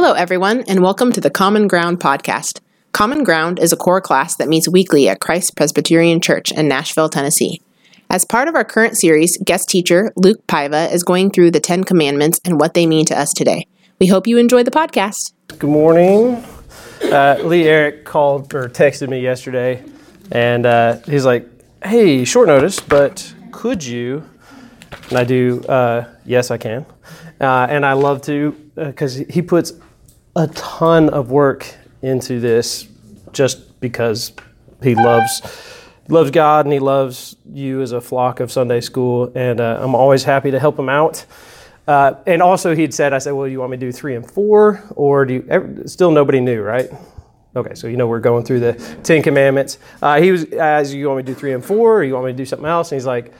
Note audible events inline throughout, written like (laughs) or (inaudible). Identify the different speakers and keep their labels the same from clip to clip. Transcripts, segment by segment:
Speaker 1: Hello, everyone, and welcome to the Common Ground podcast. Common Ground is a core class that meets weekly at Christ Presbyterian Church in Nashville, Tennessee. As part of our current series, guest teacher Luke Paiva is going through the Ten Commandments and what they mean to us today. We hope you enjoy the podcast.
Speaker 2: Good morning. Uh, Lee Eric called or texted me yesterday, and uh, he's like, "Hey, short notice, but could you?" And I do, uh, "Yes, I can," uh, and I love to because uh, he puts a ton of work into this just because he loves loves God and he loves you as a flock of Sunday school, and uh, I'm always happy to help him out. Uh, and also, he'd said, I said, well, you want me to do three and four, or do you, still nobody knew, right? Okay, so you know we're going through the Ten Commandments. Uh, he was, as you want me to do three and four, or you want me to do something else? And he's like,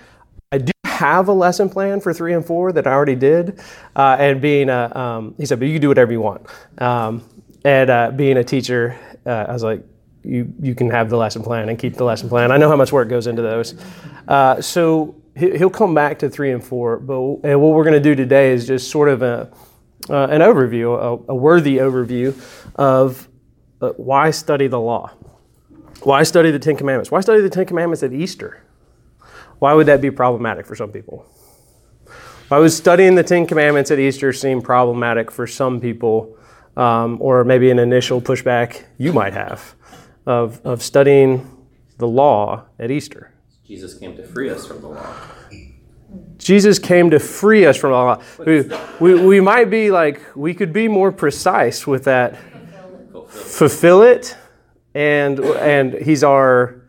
Speaker 2: have a lesson plan for three and four that I already did. Uh, and being a, um, he said, but you can do whatever you want. Um, and uh, being a teacher, uh, I was like, you, you can have the lesson plan and keep the lesson plan. I know how much work goes into those. Uh, so he'll come back to three and four. But and what we're going to do today is just sort of a uh, an overview, a, a, worthy overview of uh, why study the law, why study the Ten Commandments, why study the Ten Commandments at Easter. Why would that be problematic for some people? Why would studying the Ten Commandments at Easter seem problematic for some people, um, or maybe an initial pushback you might have of, of studying the law at Easter?
Speaker 3: Jesus came to free us from the law.
Speaker 2: Jesus came to free us from the law. We, we, we might be like, we could be more precise with that. Fulfill it. And, and he's our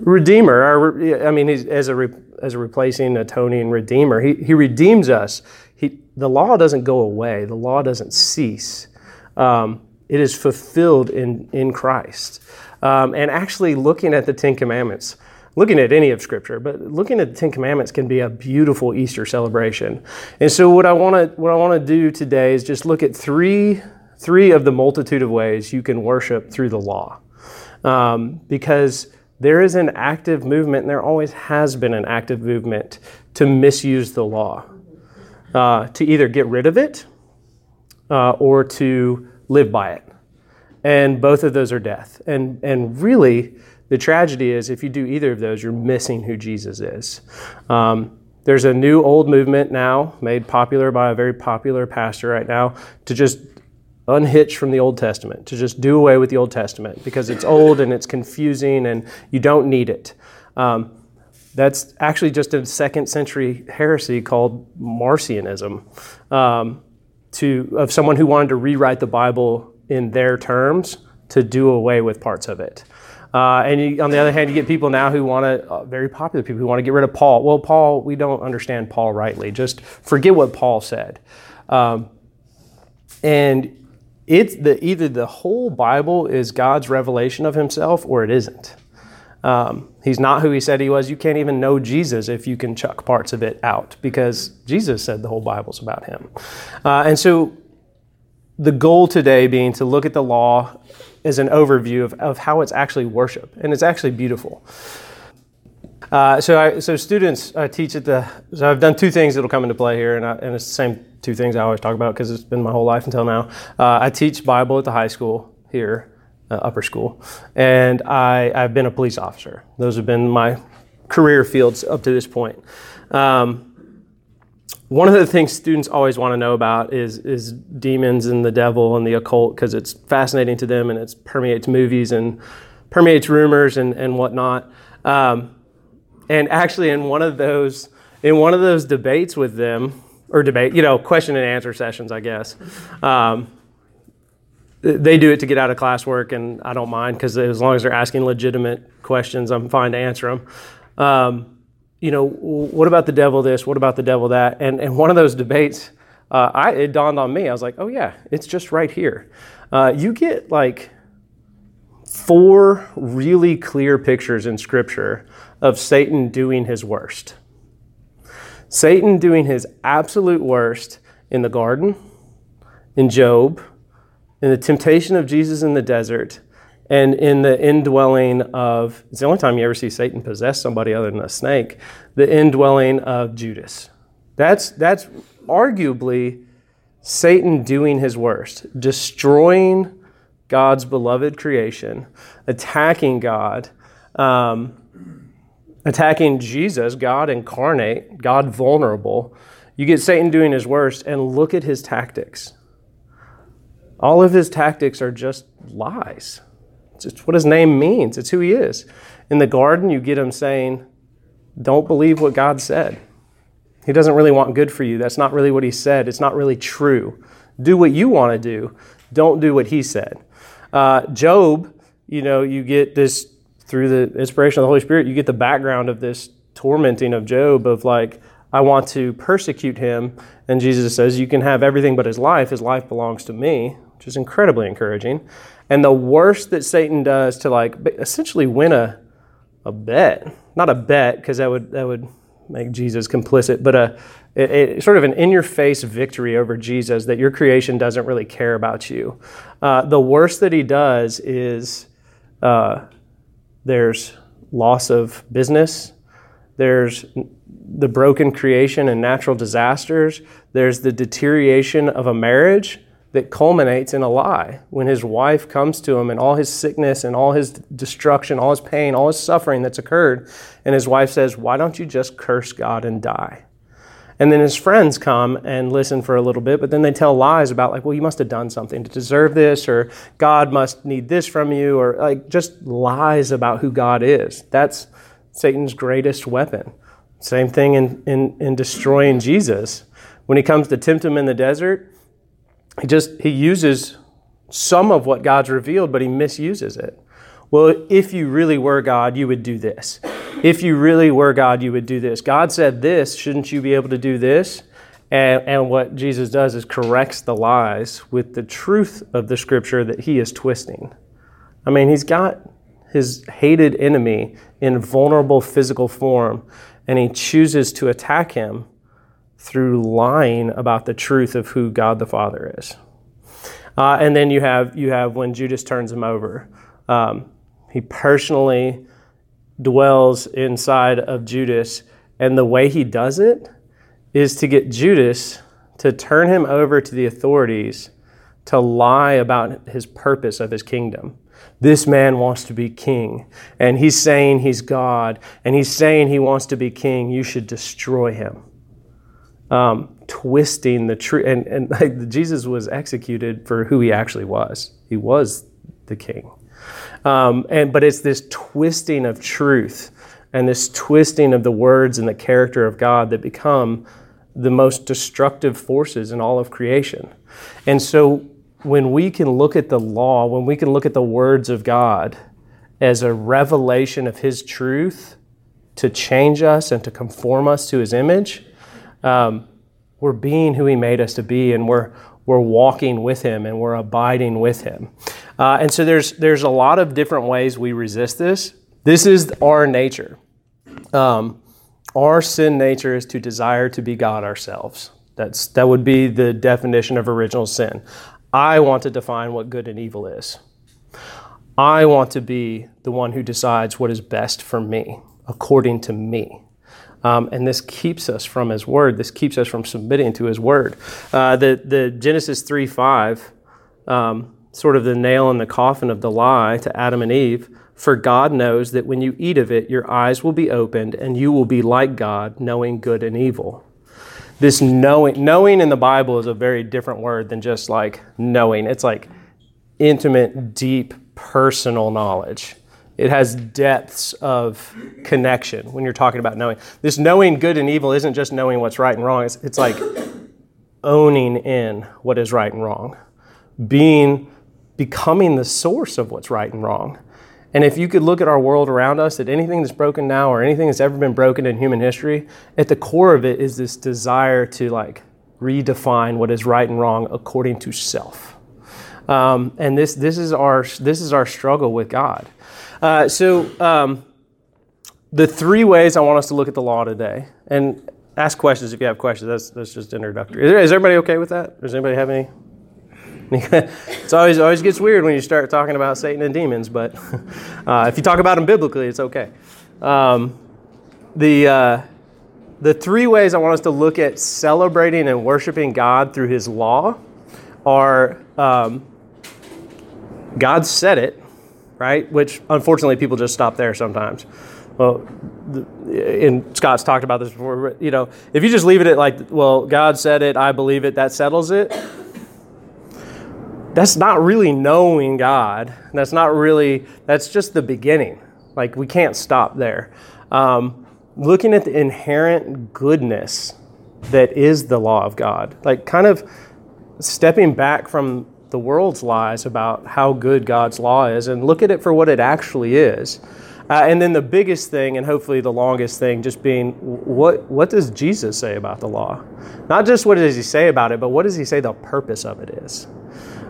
Speaker 2: redeemer. Our, I mean, as a, as a replacing, atoning redeemer. He, he redeems us. He, the law doesn't go away, the law doesn't cease. Um, it is fulfilled in, in Christ um, and actually looking at the Ten Commandments. Looking at any of Scripture, but looking at the Ten Commandments can be a beautiful Easter celebration. And so, what I want to what I want to do today is just look at three three of the multitude of ways you can worship through the law, um, because there is an active movement, and there always has been an active movement to misuse the law, uh, to either get rid of it uh, or to live by it and both of those are death. And, and really, the tragedy is if you do either of those, you're missing who Jesus is. Um, there's a new old movement now, made popular by a very popular pastor right now, to just unhitch from the Old Testament, to just do away with the Old Testament because it's old and it's confusing and you don't need it. Um, that's actually just a second century heresy called Marcionism, um, to, of someone who wanted to rewrite the Bible in their terms to do away with parts of it. Uh, and you, on the other hand, you get people now who want to, uh, very popular people who want to get rid of Paul. Well, Paul, we don't understand Paul rightly. Just forget what Paul said. Um, and it's the, either the whole Bible is God's revelation of himself or it isn't. Um, he's not who he said he was. You can't even know Jesus if you can chuck parts of it out because Jesus said the whole Bible's about him. Uh, and so the goal today being to look at the law as an overview of, of how it's actually worship, and it's actually beautiful. Uh, so, I, so students I teach at the. So I've done two things that'll come into play here, and, I, and it's the same two things I always talk about because it's been my whole life until now. Uh, I teach Bible at the high school here, uh, upper school, and I, I've been a police officer. Those have been my career fields up to this point. Um, one of the things students always want to know about is is demons and the devil and the occult because it's fascinating to them and it permeates movies and permeates rumors and and whatnot. Um, and actually, in one of those in one of those debates with them or debate, you know, question and answer sessions, I guess. Um, they do it to get out of classwork, and I don't mind because as long as they're asking legitimate questions, I'm fine to answer them. Um, you know, what about the devil this? What about the devil that? And, and one of those debates, uh, I, it dawned on me. I was like, oh, yeah, it's just right here. Uh, you get like four really clear pictures in Scripture of Satan doing his worst. Satan doing his absolute worst in the garden, in Job, in the temptation of Jesus in the desert, and in the indwelling of, it's the only time you ever see Satan possess somebody other than a snake, the indwelling of Judas. That's, that's arguably Satan doing his worst, destroying God's beloved creation, attacking God, um, attacking Jesus, God incarnate, God vulnerable. You get Satan doing his worst, and look at his tactics. All of his tactics are just lies. It's what his name means, it's who he is. In the garden, you get him saying, Don't believe what God said. He doesn't really want good for you. That's not really what he said. It's not really true. Do what you want to do. Don't do what he said. Uh, Job, you know, you get this through the inspiration of the Holy Spirit, you get the background of this tormenting of Job of like, I want to persecute him. And Jesus says, You can have everything but his life. His life belongs to me, which is incredibly encouraging. And the worst that Satan does to like essentially win a, a bet, not a bet, because that would, that would make Jesus complicit, but a, a, a sort of an in your face victory over Jesus that your creation doesn't really care about you. Uh, the worst that he does is uh, there's loss of business, there's the broken creation and natural disasters, there's the deterioration of a marriage that culminates in a lie when his wife comes to him and all his sickness and all his destruction, all his pain, all his suffering that's occurred. And his wife says, Why don't you just curse God and die? And then his friends come and listen for a little bit, but then they tell lies about, like, well, you must have done something to deserve this, or God must need this from you, or like just lies about who God is. That's Satan's greatest weapon. Same thing in, in, in destroying Jesus. When he comes to tempt him in the desert, he just he uses some of what God's revealed, but he misuses it. Well, if you really were God, you would do this. If you really were God, you would do this. God said this, shouldn't you be able to do this? And, and what Jesus does is corrects the lies with the truth of the scripture that he is twisting. I mean, he's got his hated enemy in vulnerable physical form, and he chooses to attack him through lying about the truth of who God the Father is. Uh, and then you have you have when Judas turns him over. Um, he personally dwells inside of Judas, and the way he does it is to get Judas to turn him over to the authorities to lie about his purpose of his kingdom. This man wants to be king, and he's saying he's God, and he's saying he wants to be king. You should destroy him um, twisting the truth. And, and (laughs) like Jesus was executed for who he actually was. He was the king. Um, and but it's this twisting of truth and this twisting of the words and the character of God that become the most destructive forces in all of creation. And so when we can look at the law, when we can look at the words of God as a revelation of his truth to change us and to conform us to his image, um, we're being who He made us to be, and we're we're walking with Him and we're abiding with Him. Uh, and so there's there's a lot of different ways we resist this. This is our nature. Um, our sin nature is to desire to be God ourselves. That's that would be the definition of original sin. I want to define what good and evil is. I want to be the one who decides what is best for me, according to me. Um, and this keeps us from His Word. This keeps us from submitting to His Word. Uh, the, the Genesis 3 5, um, sort of the nail in the coffin of the lie to Adam and Eve. For God knows that when you eat of it, your eyes will be opened, and you will be like God, knowing good and evil. This knowing, knowing in the Bible is a very different word than just like knowing. It's like intimate, deep, personal knowledge. It has depths of connection when you're talking about knowing. This knowing good and evil isn't just knowing what's right and wrong, it's, it's like owning in what is right and wrong, being, becoming the source of what's right and wrong. And if you could look at our world around us, at anything that's broken now or anything that's ever been broken in human history, at the core of it is this desire to like redefine what is right and wrong according to self. Um, and this, this, is our, this is our struggle with God. Uh, so, um, the three ways I want us to look at the law today, and ask questions if you have questions. That's, that's just introductory. Is, there, is everybody okay with that? Does anybody have any? (laughs) it's always always gets weird when you start talking about Satan and demons, but (laughs) uh, if you talk about them biblically, it's okay. Um, the uh, the three ways I want us to look at celebrating and worshiping God through His law are um, God said it, right? Which unfortunately people just stop there sometimes. Well, and Scott's talked about this before. You know, if you just leave it at like, well, God said it, I believe it, that settles it. That's not really knowing God. That's not really. That's just the beginning. Like we can't stop there. Um, looking at the inherent goodness that is the law of God, like kind of stepping back from the world's lies about how good God's law is and look at it for what it actually is. Uh, and then the biggest thing, and hopefully the longest thing, just being what, what does Jesus say about the law? Not just what does he say about it, but what does he say the purpose of it is?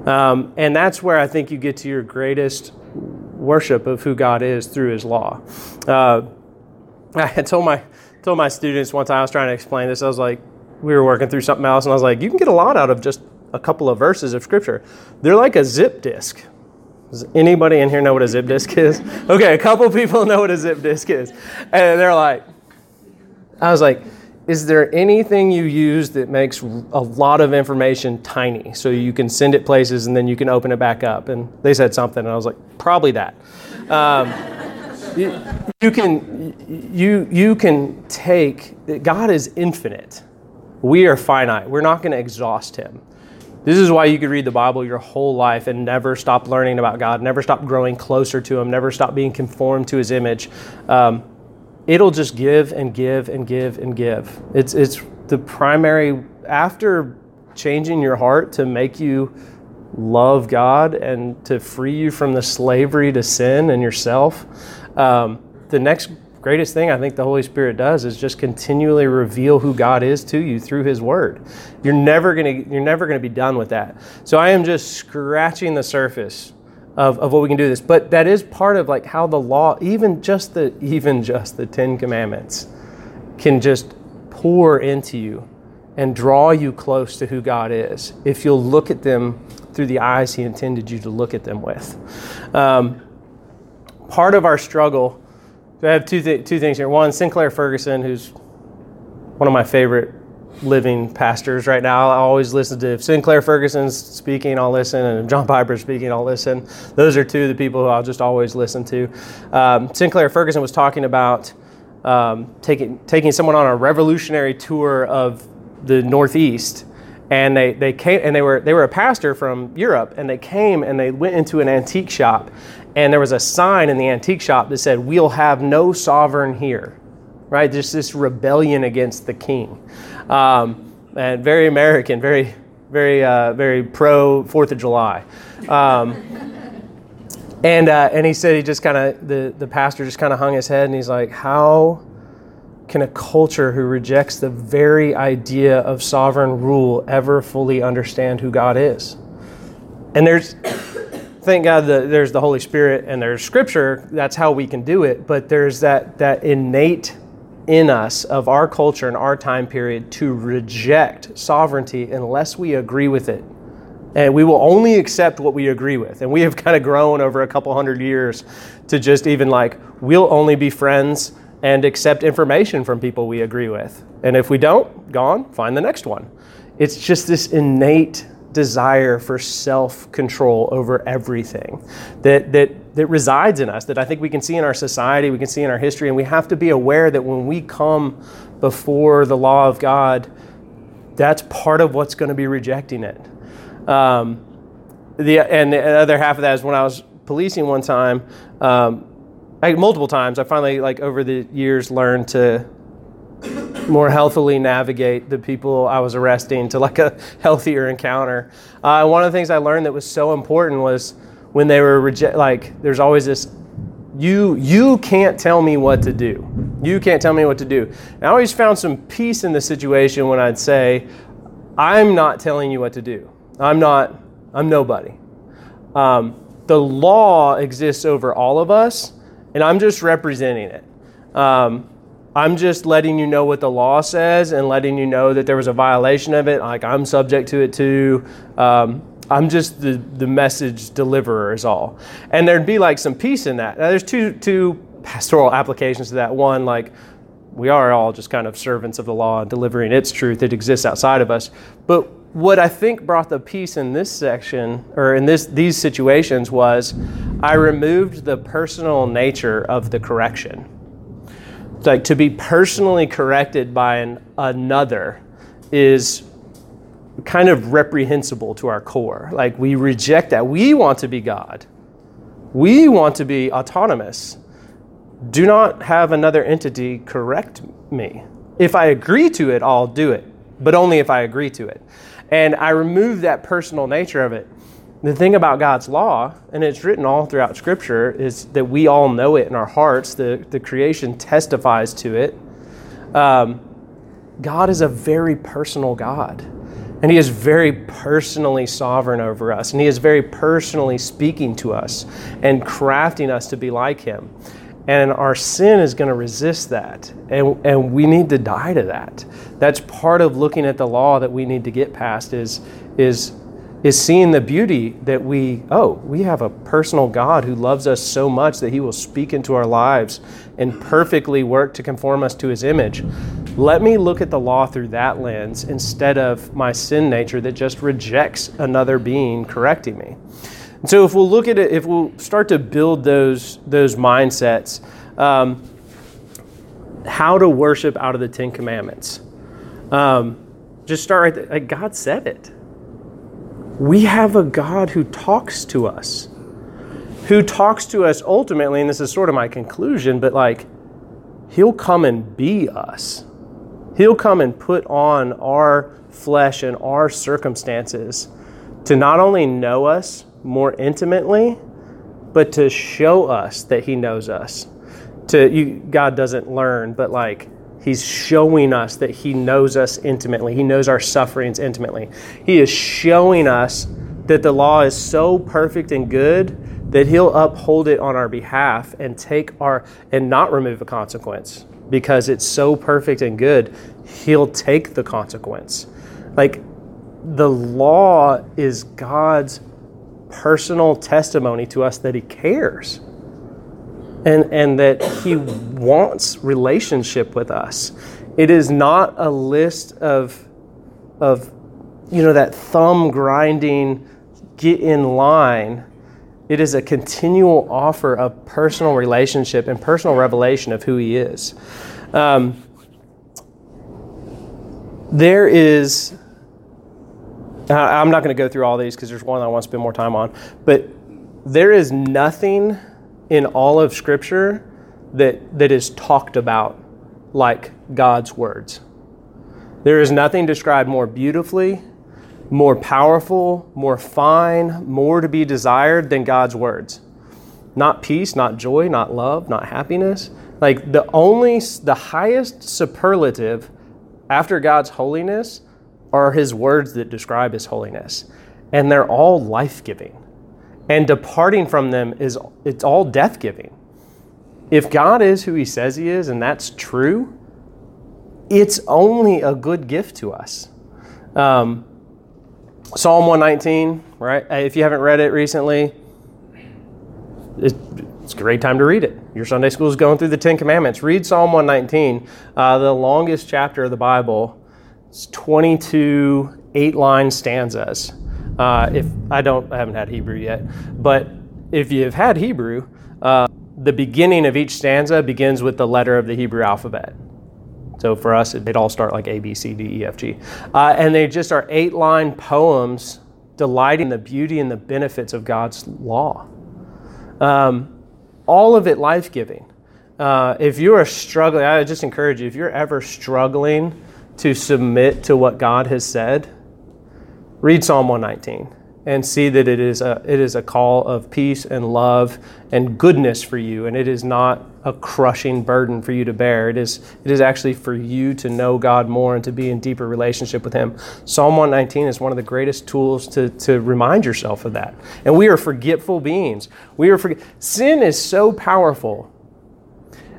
Speaker 2: Um, and that's where I think you get to your greatest worship of who God is through his law. Uh, (laughs) I told my, told my students time I was trying to explain this, I was like, we were working through something else, and I was like, you can get a lot out of just a couple of verses of scripture. They're like a zip disk. Does anybody in here know what a zip disk is? (laughs) Okay, a couple people know what a zip disk is. And they're like, I was like, is there anything you use that makes a lot of information tiny so you can send it places and then you can open it back up? And they said something, and I was like, probably that. Um, you, you, can you you can take God is infinite. We are finite. We're not going to exhaust Him. This is why you could read the Bible your whole life and never stop learning about God, never stop growing closer to Him, never stop being conformed to His image. Um, it'll just give and give and give and give. It's, it's the primary, after changing your heart to make you love God and to free you from the slavery to sin and yourself, um, the next greatest thing I think the Holy Spirit does is just continually reveal who God is to you through His Word. You're never gonna you're never gonna be done with that. So I am just scratching the surface of, of what we can do this. But that is part of like how the law, even just the even just the Ten Commandments, can just pour into you and draw you close to who God is if you'll look at them through the eyes He intended you to look at them with. Um, part of our struggle I have two, th- two things here. One, Sinclair Ferguson, who's one of my favorite living pastors right now. I always listen to if Sinclair Ferguson's speaking, I'll listen, and John Piper's speaking, I'll listen. Those are two of the people who I'll just always listen to. Um, Sinclair Ferguson was talking about um, taking taking someone on a revolutionary tour of the Northeast, and they, they came and they were they were a pastor from Europe, and they came and they went into an antique shop, and there was a sign in the antique shop that said, We'll have no sovereign here, right? Just this rebellion against the king. Um, and very American, very, very, uh, very pro Fourth of July. Um, and, uh, and he said he just kind of, the, the pastor just kind of hung his head and he's like, How can a culture who rejects the very idea of sovereign rule ever fully understand who God is? And there's, thank God that there's the Holy Spirit and there's Scripture. That's how we can do it. But there's that that innate in us of our culture and our time period to reject sovereignty unless we agree with it. And we will only accept what we agree with. And we have kind of grown over a couple hundred years to just even like, we'll only be friends and accept information from people we agree with. And if we don't, gone, find the next one. It's just this innate desire for self control over everything that, that, that resides in us, that I think we can see in our society, we can see in our history, and we have to be aware that when we come before the law of God, that's part of what's going to be rejecting it. Um, the, and the other half of that is when I was policing one time, um, I, multiple times, I finally, like over the years, learned to more healthily navigate the people I was arresting to like a healthier encounter. Uh, one of the things I learned that was so important was when they were reject like there's always this you you can't tell me what to do. You can't tell me what to do. And I always found some peace in the situation when I'd say, I'm not telling you what to do. I'm not. I'm nobody. Um, the law exists over all of us, and I'm just representing it. Um, I'm just letting you know what the law says and letting you know that there was a violation of it. Like I'm subject to it too. Um, I'm just the, the message deliverer, is all. And there'd be like some peace in that. Now, there's two, two pastoral applications to that. One, like we are all just kind of servants of the law and delivering its truth that exists outside of us. But what I think brought the peace in this section or in this these situations was I removed the personal nature of the correction. Like to be personally corrected by an, another is kind of reprehensible to our core. Like we reject that. We want to be God. We want to be autonomous. Do not have another entity correct me. If I agree to it, I'll do it, but only if I agree to it. And I remove that personal nature of it. The thing about God's law, and it's written all throughout Scripture, is that we all know it in our hearts. The, the creation testifies to it. Um, God is a very personal God. And He is very personally sovereign over us. And He is very personally speaking to us and crafting us to be like Him. And our sin is going to resist that. And, and we need to die to that. That's part of looking at the law that we need to get past is, is, is seeing the beauty that we, oh, we have a personal God who loves us so much that he will speak into our lives and perfectly work to conform us to his image. Let me look at the law through that lens instead of my sin nature that just rejects another being correcting me. And so if we'll look at it, if we'll start to build those those mindsets, um, how to worship out of the Ten Commandments. Um, just start right there. Like God said it. We have a God who talks to us, who talks to us ultimately, and this is sort of my conclusion, but like, He'll come and be us. He'll come and put on our flesh and our circumstances to not only know us, more intimately, but to show us that He knows us. To you, God doesn't learn, but like He's showing us that He knows us intimately. He knows our sufferings intimately. He is showing us that the law is so perfect and good that He'll uphold it on our behalf and take our and not remove a consequence because it's so perfect and good. He'll take the consequence. Like the law is God's personal testimony to us that he cares and, and that he wants relationship with us. It is not a list of, of you know, that thumb grinding, get in line. It is a continual offer of personal relationship and personal revelation of who he is. Um, there is I'm not going to go through all these because there's one I want to spend more time on. But there is nothing in all of Scripture that, that is talked about like God's words. There is nothing described more beautifully, more powerful, more fine, more to be desired than God's words. Not peace, not joy, not love, not happiness. Like the only, the highest superlative after God's holiness are his words that describe his holiness. And they're all life giving. And departing from them is it's all death giving. If God is who he says he is, and that's true, it's only a good gift to us. Um, Psalm 119, right? If you haven't read it recently, it's a great time to read it. Your Sunday school is going through the Ten Commandments. Read Psalm 119, uh, the longest chapter of the Bible. It's 22 eight line stanzas. Uh, if I don't, I haven't had Hebrew yet, but if you've had Hebrew, uh, the beginning of each stanza begins with the letter of the Hebrew alphabet. So for us, they'd all start like A, B, C, D, E, F, G. Uh, and they just are eight line poems delighting the beauty and the benefits of God's law. Um, all of it life giving. Uh, if you are struggling, I just encourage you, if you're ever struggling to submit to what God has said, read Psalm 119 and see that it is a, it is a call of peace and love and goodness for you and it is not a crushing burden for you to bear. It is it is actually for you to know god more and to be in deeper relationship with him. Psalm 119 is one of the greatest tools to, to remind yourself of that. And we are forgetful beings. We are forget- sin is so powerful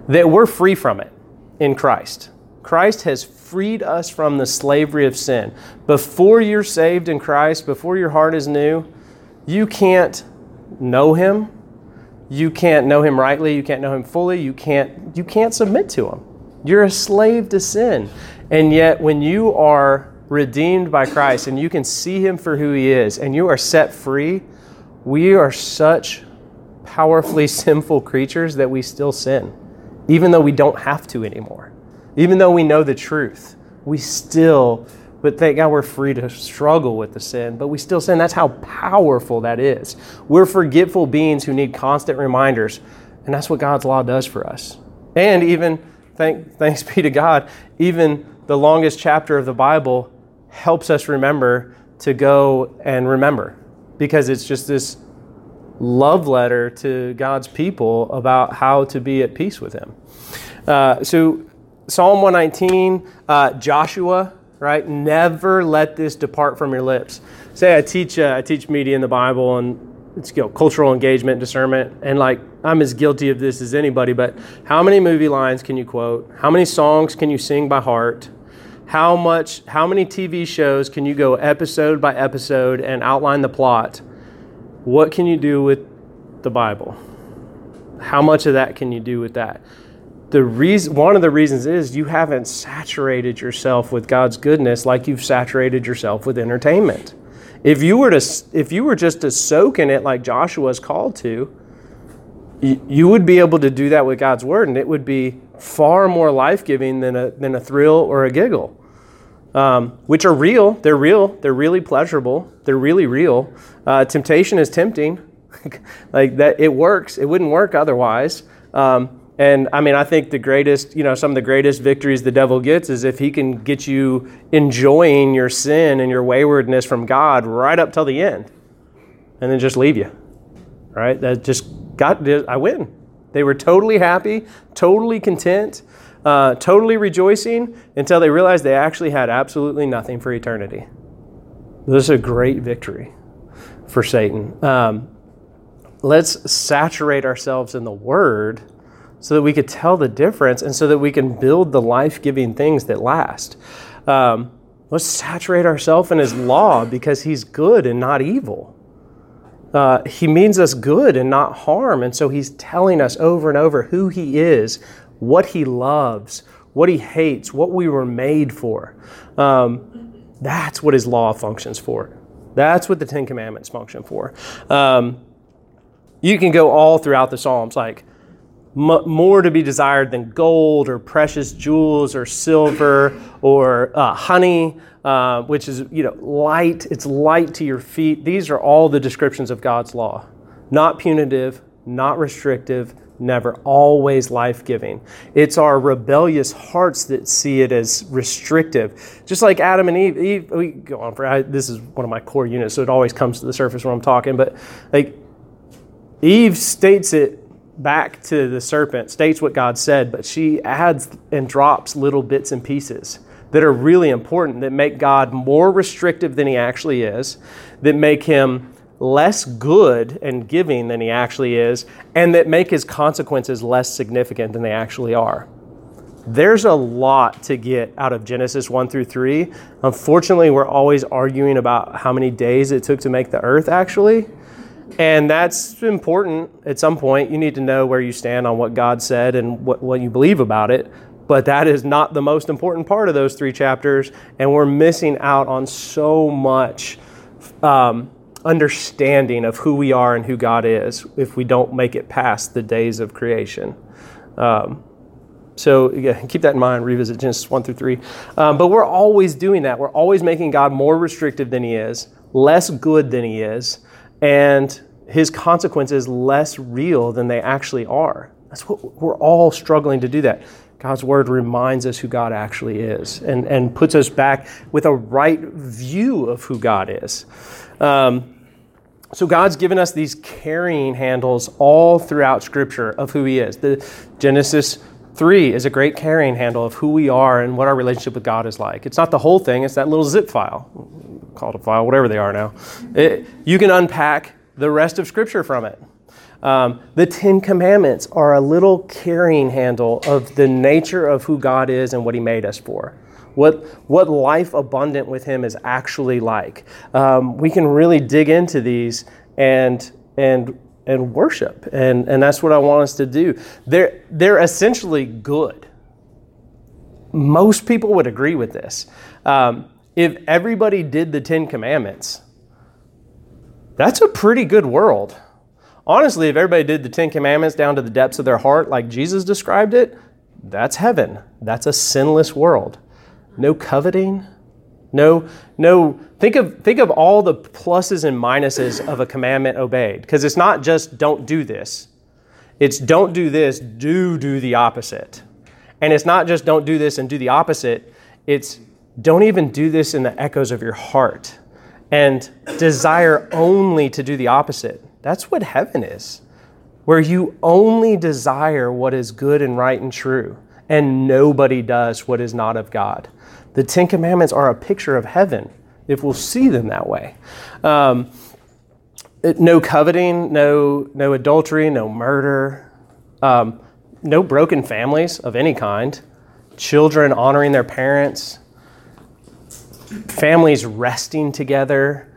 Speaker 2: that we're free from it in christ christ has freed us from the slavery of sin. Before you're saved in Christ, before your heart is new, you can't know him. You can't know him rightly, you can't know him fully, you can't you can't submit to him. You're a slave to sin. And yet, when you are redeemed by Christ and you can see Him for who He is and you are set free, we are such powerfully (laughs) sinful creatures that we still sin, even though we don't have to anymore. Even though we know the truth, we still, but thank God we're free to struggle with the sin, but we still sin. That's how powerful that is. We're forgetful beings who need constant reminders, and that's what God's law does for us. And even, thank, (laughs) thanks be to God, even the longest chapter of the Bible helps us remember to go and remember because it's just this love letter to God's people about how to be at peace with Him. Uh, so, Psalm 119, uh, Joshua, right? Never let this depart from your lips. Say I teach, uh, I teach media in the Bible and it's you know, cultural engagement, discernment, and like I'm as guilty of this as anybody. But how many movie lines can you quote? How many songs can you sing by heart? How much? How many TV shows can you go episode by episode and outline the plot? What can you do with the Bible? How much of that can you do with that? The reason, one of the reasons is you haven't saturated yourself with God's goodness like you've saturated yourself with entertainment. If you were to, if you were just to soak in it like Joshua is called to, you, you would be able to do that with God's word, and it would be far more life giving than a than a thrill or a giggle um, which are real. They're real. They're really pleasurable. They're really real. Uh, temptation is tempting. (laughs) like that, it works. It wouldn't work otherwise. Um, and I mean, I think the greatest, you know, some of the greatest victories the devil gets is if he can get you enjoying your sin and your waywardness from God right up till the end, and then just leave you. Right? That just got. I win. They were totally happy, totally content uh, totally rejoicing until they realized they actually had absolutely nothing for eternity. This is a great victory for Satan. Um, let's saturate ourselves in the Word so that we could tell the difference and so that we can build the life giving things that last. Um, let's saturate ourselves in His law because He's good and not evil. Uh, he means us good and not harm. And so he's telling us over and over who he is, what he loves, what he hates, what we were made for. Um, that's what his law functions for. That's what the Ten Commandments function for. Um, you can go all throughout the Psalms, like m- more to be desired than gold or precious jewels or silver or uh, honey, uh, which is you know light. It's light to your feet. These are all the descriptions of God's law. Not punitive, not restrictive, never, always life giving. It's our rebellious hearts that see it as restrictive. Just like Adam and Eve, Eve we go on for I, this is one of my core units, so it always comes to the surface when I'm talking. But like Eve states it back to the serpent, states what God said, but she adds and drops little bits and pieces that are really important that make God more restrictive than he actually is, that make him less good and giving than he actually is, and that make his consequences less significant than they actually are. There's a lot to get out of Genesis 1 through 3. Unfortunately, we're always arguing about how many days it took to make the earth, actually. And that's important at some point. You need to know where you stand on what God said and what, what you believe about it. But that is not the most important part of those three chapters. And we're missing out on so much um, understanding of who we are and who God is if we don't make it past the days of creation. Um, so yeah, keep that in mind. Revisit Genesis one through three. Um, but we're always doing that. We're always making God more restrictive than He is, less good than He is, and His consequences less real than they actually are. That's what we're all struggling to do. That God's word reminds us who God actually is, and and puts us back with a right view of who God is. Um, so God's given us these carrying handles all throughout Scripture of who He is. The Genesis 3 is a great carrying handle of who we are and what our relationship with God is like. It's not the whole thing, it's that little zip file, called a file, whatever they are now. It, you can unpack the rest of Scripture from it. Um, the Ten Commandments are a little carrying handle of the nature of who God is and what He made us for what, what life abundant with Him is actually like. Um, we can really dig into these and, and, and worship. And, and that's what I want us to do. They're, they're essentially good. most people would agree with this. Um, if everybody did the Ten Commandments, that's a pretty good world. Honestly, if everybody did the Ten Commandments down to the depths of their heart, like Jesus described it, that's heaven. That's a sinless world. No coveting, no, no. Think of think of all the pluses and minuses of a commandment obeyed, because it's not just don't do this. It's don't do this, do do the opposite. And it's not just don't do this and do the opposite. It's don't even do this in the echoes of your heart and desire only to do the opposite. That's what heaven is, where you only desire what is good and right and true, and nobody does what is not of God. The Ten Commandments are a picture of heaven, if we'll see them that way. Um, no coveting, no, no adultery, no murder, um, no broken families of any kind, children honoring their parents, families resting together,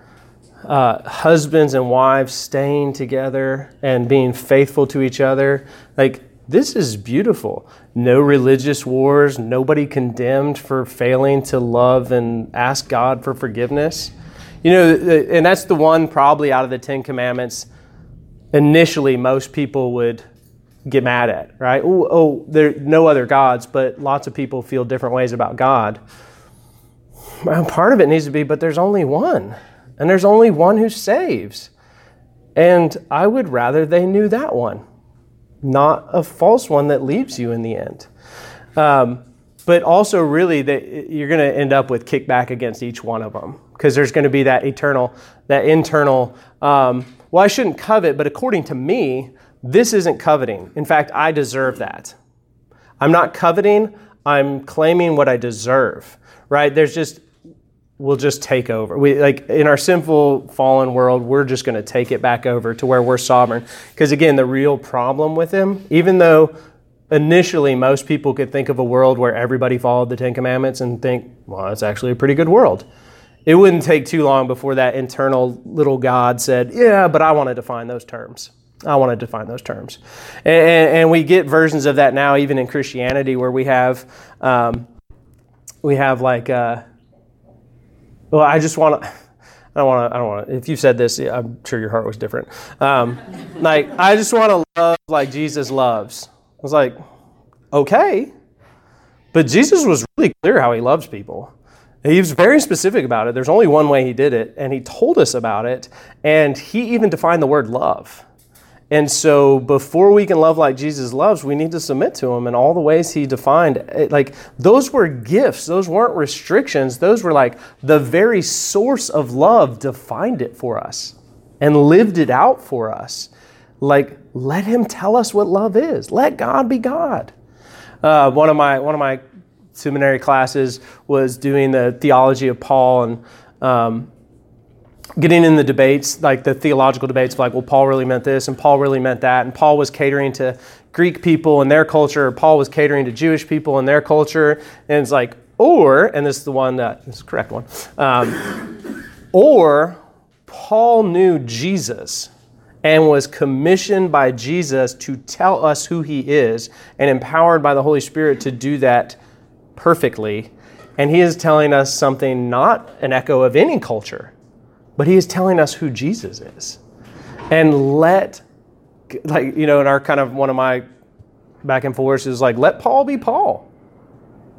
Speaker 2: uh, husbands and wives staying together and being faithful to each other. Like, this is beautiful. No religious wars, nobody condemned for failing to love and ask God for forgiveness. You know, uh, and that's the one probably out of the Ten Commandments, initially, most people would get mad at, right? Oh, oh there are no other gods, but lots of people feel different ways about God. Part of it needs to be, but there's only one, and there's only one who saves. And I would rather they knew that one, not a false one that leaves you in the end. Um, but also, really, that you're going to end up with kickback against each one of them because there's going to be that eternal, that internal. Um, well, I shouldn't covet, but according to me, this isn't coveting. In fact, I deserve that. I'm not coveting, I'm claiming what I deserve, right? There's just, we'll just take over. We, like in our sinful, fallen world, we're just going to take it back over to where we're sovereign. Because again, the real problem with Him, even though initially most people could think of a world where everybody followed the Ten Commandments and think, well, it's actually a pretty good world. It wouldn't take too long before that internal little God said, yeah, but I want to define those terms. I want to define those terms. And, and, we get versions of that now, even in Christianity, where we have, um, we have like, uh, well, I just want to. I don't want to. I don't want to. If you said this, I'm sure your heart was different. Um, like, I just want to love like Jesus loves. I was like, okay, but Jesus was really clear how he loves people. He was very specific about it. There's only one way he did it, and he told us about it, and he even defined the word love. And so, before we can love like Jesus loves, we need to submit to Him in all the ways He defined. Like, those were gifts, those weren't restrictions. Those were like the very source of love defined it for us and lived it out for us. Like, let Him tell us what love is. Let God be God. Uh, one of my one of my seminary classes was doing the theology of Paul, and um, getting in the debates, like the theological debates, like, well, Paul really meant this and Paul really meant that, and Paul was catering to Greek people and their culture, Paul was catering to Jewish people and their culture, and it's like, or, and this is the one that is the correct one, um, or Paul knew Jesus and was commissioned by Jesus to tell us who he is and empowered by the Holy Spirit to do that perfectly. And he is telling us something not an echo of any culture but he is telling us who Jesus is. And let, like, you know, in our kind of one of my back and forths is like, let Paul be Paul.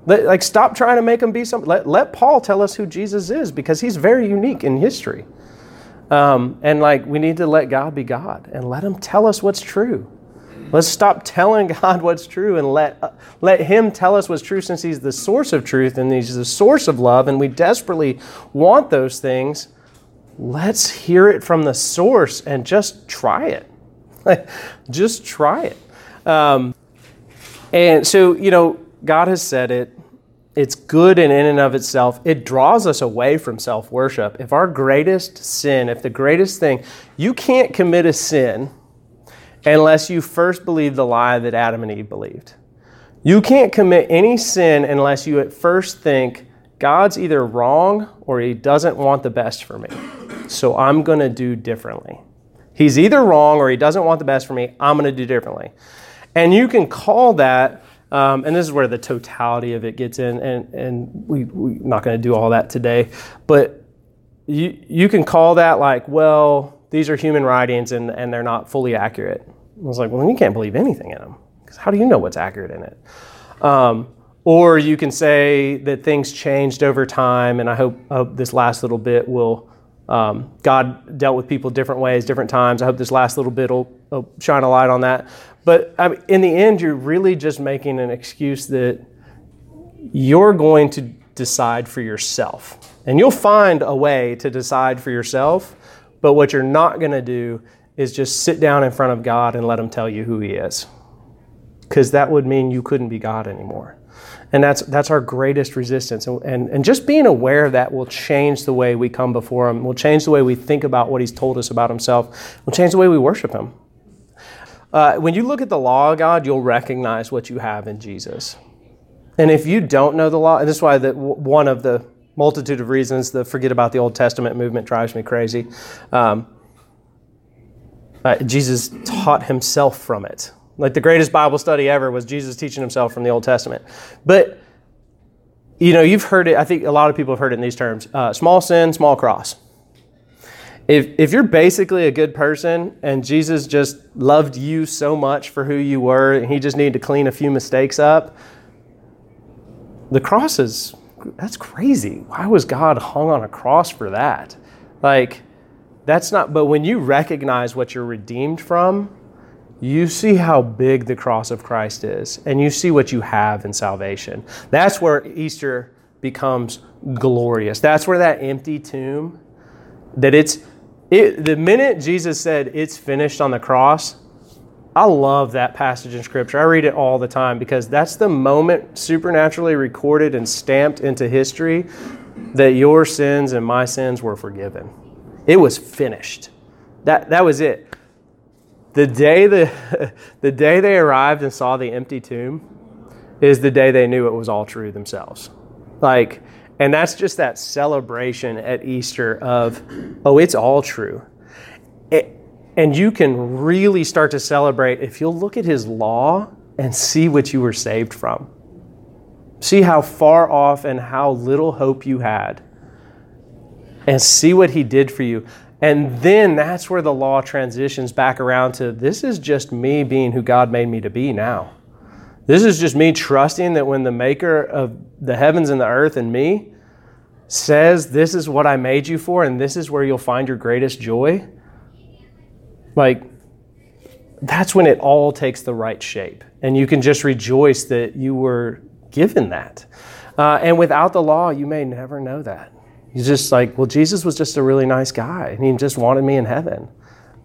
Speaker 2: Let, like, stop trying to make him be something. Let, let Paul tell us who Jesus is because he's very unique in history. Um, and like, we need to let God be God and let him tell us what's true. Let's stop telling (laughs) God what's true and let, uh, let Him tell us what's true since He's the source of truth and He's the source of love, and we desperately want those things let's hear it from the source and just try it. (laughs) just try it. Um, and so, you know, God has said it. It's good and in and of itself. It draws us away from self worship. If our greatest sin, if the greatest thing, you can't commit a sin unless you first believe the lie that Adam and Eve believed. You can't commit any sin unless you at first think, God's either wrong or he doesn't want the best for me. So I'm going to do differently. He's either wrong or he doesn't want the best for me. I'm going to do differently. And you can call that Um, and this is where the totality of it gets in, and, and we, we're not going to do all that today. But you, you can call that like, well, these are human writings and, and they're not fully accurate. I was like, well, then you can't believe anything in them, because how do you know what's accurate in it? Um, or you can say that things changed over time, and I hope, I hope this last little bit will. Um, God dealt with people different ways, different times. I hope this last little bit will, will shine a light on that. But I mean, in the end, you're really just making an excuse that you're going to decide for yourself. And you'll find a way to decide for yourself. But what you're not going to do is just sit down in front of God and let Him tell you who He is. Because that would mean you couldn't be God anymore. And that's, that's our greatest resistance. And, and, and just being aware of that will change the way we come before Him, will change the way we think about what He's told us about Himself, will change the way we worship Him. Uh, when you look at the law of God, you'll recognize what you have in Jesus. And if you don't know the law, and this is why one of the multitude of reasons the forget about the Old Testament movement drives me crazy. Um, uh, Jesus taught himself from it. Like the greatest Bible study ever was Jesus teaching himself from the Old Testament. But, you know, you've heard it, I think a lot of people have heard it in these terms uh, small sin, small cross. If, if you're basically a good person and Jesus just loved you so much for who you were and he just needed to clean a few mistakes up, the cross is that's crazy. Why was God hung on a cross for that? Like, that's not, but when you recognize what you're redeemed from, you see how big the cross of Christ is, and you see what you have in salvation. That's where Easter becomes glorious. That's where that empty tomb, that it's, it, the minute Jesus said it's finished on the cross, I love that passage in Scripture. I read it all the time because that's the moment supernaturally recorded and stamped into history that your sins and my sins were forgiven. It was finished. That, that was it. The day, the, (laughs) the day they arrived and saw the empty tomb is the day they knew it was all true themselves. Like, and that's just that celebration at Easter of, oh, it's all true. It, and you can really start to celebrate if you'll look at his law and see what you were saved from. See how far off and how little hope you had. And see what he did for you. And then that's where the law transitions back around to this is just me being who God made me to be now. This is just me trusting that when the maker of the heavens and the earth and me says, This is what I made you for, and this is where you'll find your greatest joy, like, that's when it all takes the right shape. And you can just rejoice that you were given that. Uh, and without the law, you may never know that. He's just like, well, Jesus was just a really nice guy, and he just wanted me in heaven.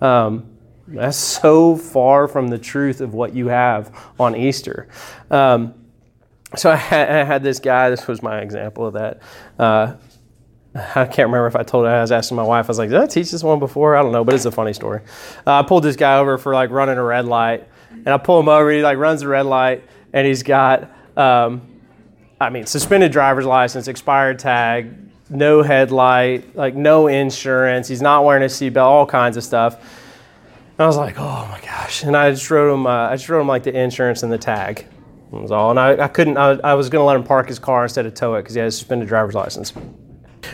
Speaker 2: Um, that's (laughs) so far from the truth of what you have on Easter. Um, so I had, I had, this guy, this was my example of that. Uh, I can't remember if I told it. I was asking my wife. I was like, "Did I teach this one before?" I don't know, but it's a funny story. Uh, I pulled this guy over for like running a red light, and I pull him over. He like runs the red light, and he's got, um, I mean, suspended driver's license, expired tag, no headlight, like no insurance. He's not wearing a seatbelt, all kinds of stuff. And I was like, "Oh my gosh!" And I just wrote him. Uh, I just wrote him like the insurance and the tag. That was all. And I, I couldn't. I, I was going to let him park his car instead of tow it because he had a suspended driver's license.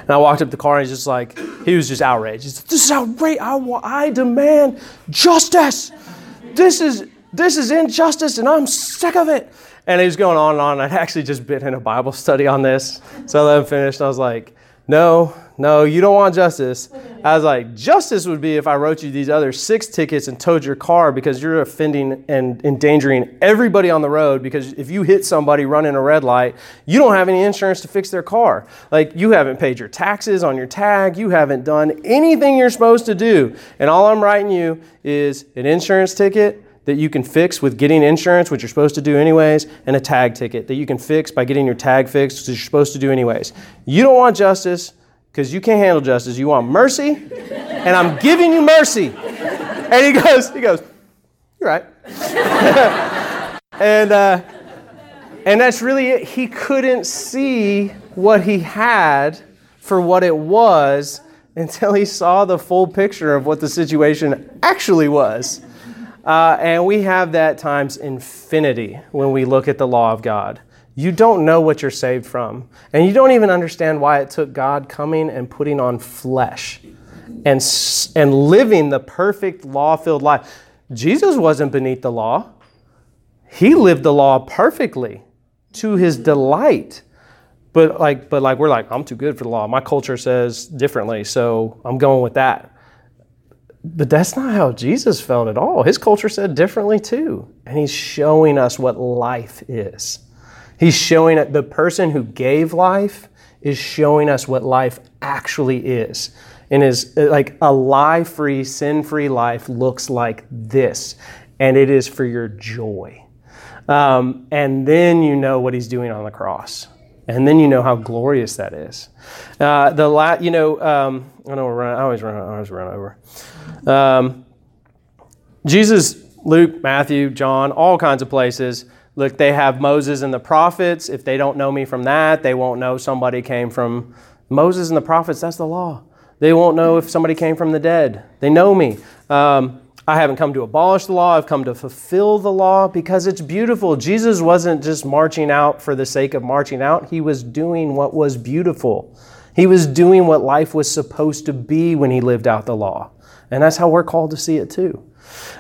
Speaker 2: And I walked up the car and he's just like, he was just outraged. He's like, this is outrageous. I, I demand justice. This is, this is injustice and I'm sick of it. And he was going on and on. I'd actually just been in a Bible study on this. So I let him finish. And I was like, no, no, you don't want justice. I was like, justice would be if I wrote you these other six tickets and towed your car because you're offending and endangering everybody on the road. Because if you hit somebody running a red light, you don't have any insurance to fix their car. Like, you haven't paid your taxes on your tag, you haven't done anything you're supposed to do. And all I'm writing you is an insurance ticket that you can fix with getting insurance, which you're supposed to do anyways, and a tag ticket that you can fix by getting your tag fixed, which you're supposed to do anyways. You don't want justice because you can't handle justice. You want mercy, and I'm giving you mercy. And he goes, he goes, you're right. (laughs) and uh, and that's really it. He couldn't see what he had for what it was until he saw the full picture of what the situation actually was. Uh, and we have that times infinity when we look at the law of God. You don't know what you're saved from. And you don't even understand why it took God coming and putting on flesh and, and living the perfect law filled life. Jesus wasn't beneath the law, He lived the law perfectly to His delight. But like, but like we're like, I'm too good for the law. My culture says differently, so I'm going with that. But that's not how Jesus felt at all. His culture said differently too. And he's showing us what life is. He's showing it, the person who gave life is showing us what life actually is. And is like a lie free, sin free life looks like this. And it is for your joy. Um, and then you know what he's doing on the cross and then you know how glorious that is. Uh, the la- you know, um, I know we're running, I always run, I always run over. Um, Jesus, Luke, Matthew, John, all kinds of places. Look, they have Moses and the prophets. If they don't know me from that, they won't know somebody came from Moses and the prophets. That's the law. They won't know if somebody came from the dead. They know me. Um, I haven't come to abolish the law, I've come to fulfill the law because it's beautiful. Jesus wasn't just marching out for the sake of marching out, he was doing what was beautiful. He was doing what life was supposed to be when he lived out the law. And that's how we're called to see it too.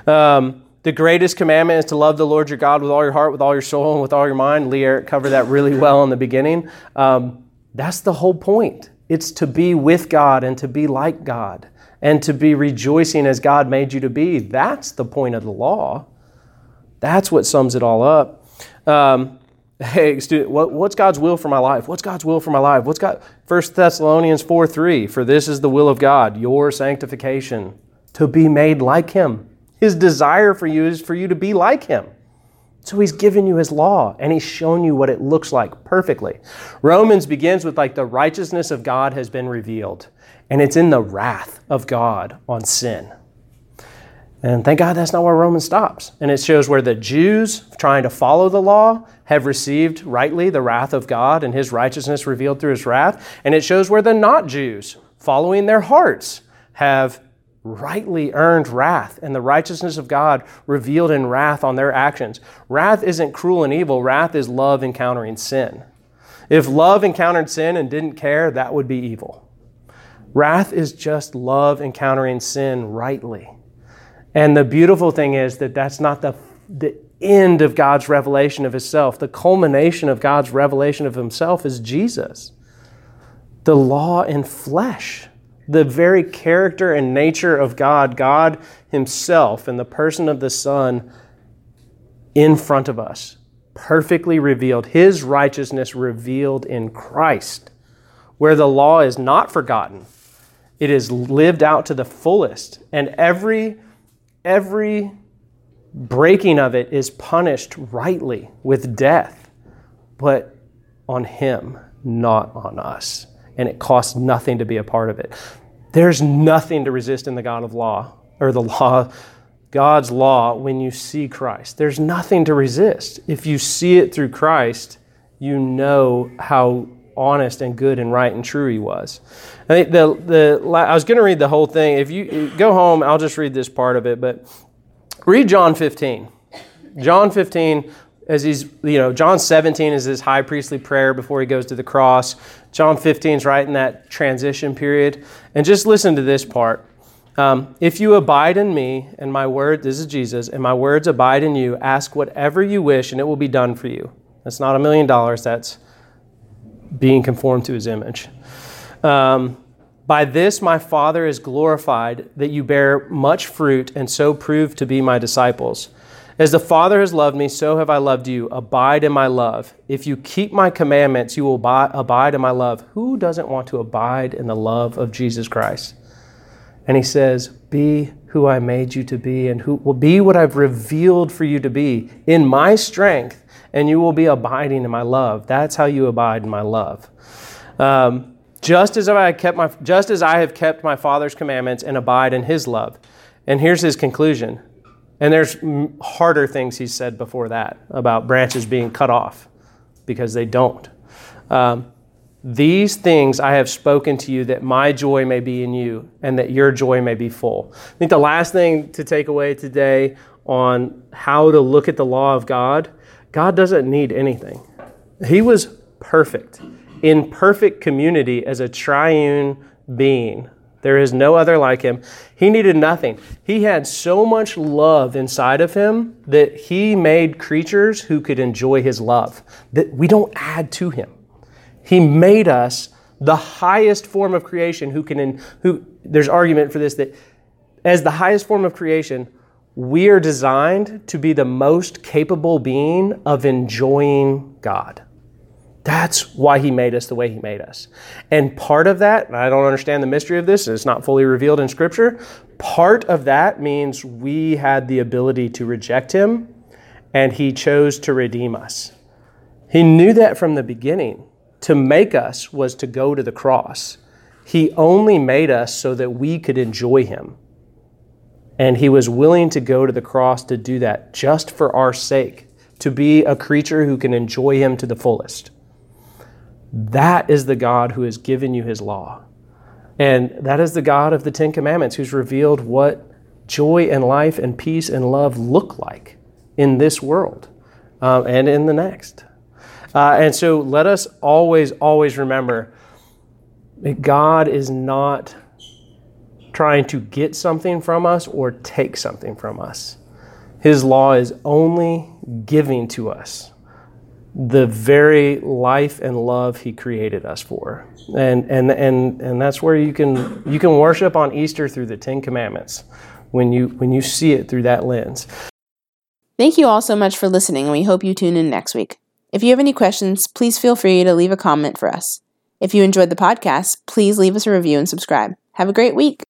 Speaker 2: Um, the greatest commandment is to love the Lord your God with all your heart, with all your soul, and with all your mind. Lee Eric covered that really (laughs) well in the beginning. Um, that's the whole point. It's to be with God and to be like God and to be rejoicing as God made you to be. That's the point of the law. That's what sums it all up. Um, (laughs) hey, student, what, what's God's will for my life? What's God's will for my life? What's God? 1 Thessalonians 4 3. For this is the will of God, your sanctification, to be made like Him. His desire for you is for you to be like Him. So he's given you his law and he's shown you what it looks like perfectly. Romans begins with like the righteousness of God has been revealed and it's in the wrath of God on sin. And thank God that's not where Romans stops. And it shows where the Jews, trying to follow the law, have received rightly the wrath of God and his righteousness revealed through his wrath. And it shows where the not Jews, following their hearts, have rightly earned wrath and the righteousness of God revealed in wrath on their actions. Wrath isn't cruel and evil, wrath is love encountering sin. If love encountered sin and didn't care, that would be evil. Wrath is just love encountering sin rightly. And the beautiful thing is that that's not the, the end of God's revelation of Himself. The culmination of God's revelation of Himself is Jesus. The law in flesh, the very character and nature of God, God Himself and the person of the Son in front of us, perfectly revealed, His righteousness revealed in Christ, where the law is not forgotten it is lived out to the fullest. And every, every breaking of it is punished rightly with death, but on Him, not on us. And it costs nothing to be a part of it. There's nothing to resist in the God of law, or the law, God's law, when you see Christ. There's nothing to resist. If you see it through Christ, you know how honest and good and right and true he was. I think the the I was going to read the whole thing. If you go home, I'll just read this part of it. But read John 15. John 15, as he's you know, John 17 is his high priestly prayer before he goes to the cross. John 15 is right in that transition period, and just listen to this part. Um, if you abide in me and my word, this is Jesus, and my words abide in you, ask whatever you wish and it will be done for you. That's not a million dollars. That's being conformed to his image. Um, by this my Father is glorified, that you bear much fruit and so prove to be my disciples. As the Father has loved me, so have I loved you. Abide in my love. If you keep my commandments, you will abide in my love. Who doesn't want to abide in the love of Jesus Christ? And he says, Be who I made you to be, and who will be what I've revealed for you to be in my strength and you will be abiding in my love. That's how you abide in my love. Um, just as I kept my, just as I have kept my Father's commandments and abide in His love. And here's his conclusion. And there's harder things he said before that about branches being cut off because they don't. Um, these things I have spoken to you that my joy may be in you and that your joy may be full. I think the last thing to take away today on how to look at the law of God, God doesn't need anything. He was perfect, in perfect community as a triune being. There is no other like him. He needed nothing. He had so much love inside of him that he made creatures who could enjoy his love, that we don't add to him. He made us the highest form of creation who can in, who there's argument for this that as the highest form of creation we are designed to be the most capable being of enjoying God. That's why he made us the way he made us. And part of that, I don't understand the mystery of this, it's not fully revealed in Scripture. Part of that means we had the ability to reject him, and he chose to redeem us. He knew that from the beginning. To make us was to go to the cross. He only made us so that we could enjoy him. And he was willing to go to the cross to do that just for our sake, to be a creature who can enjoy him to the fullest. That is the God who has given you his law. And that is the God of the Ten Commandments who's revealed what joy and life and peace and love look like in this world uh, and in the next. Uh, and so let us always, always remember that God is not trying to get something from us or take something from us. His law is only giving to us the very life and love he created us for. And, and, and, and that's where you can, you can worship on Easter through the Ten Commandments when you, when you see it through that lens.
Speaker 1: Thank you all so much for listening, and we hope you tune in next week. If you have any questions, please feel free to leave a comment for us. If you enjoyed the podcast, please leave us a review and subscribe. Have a great week.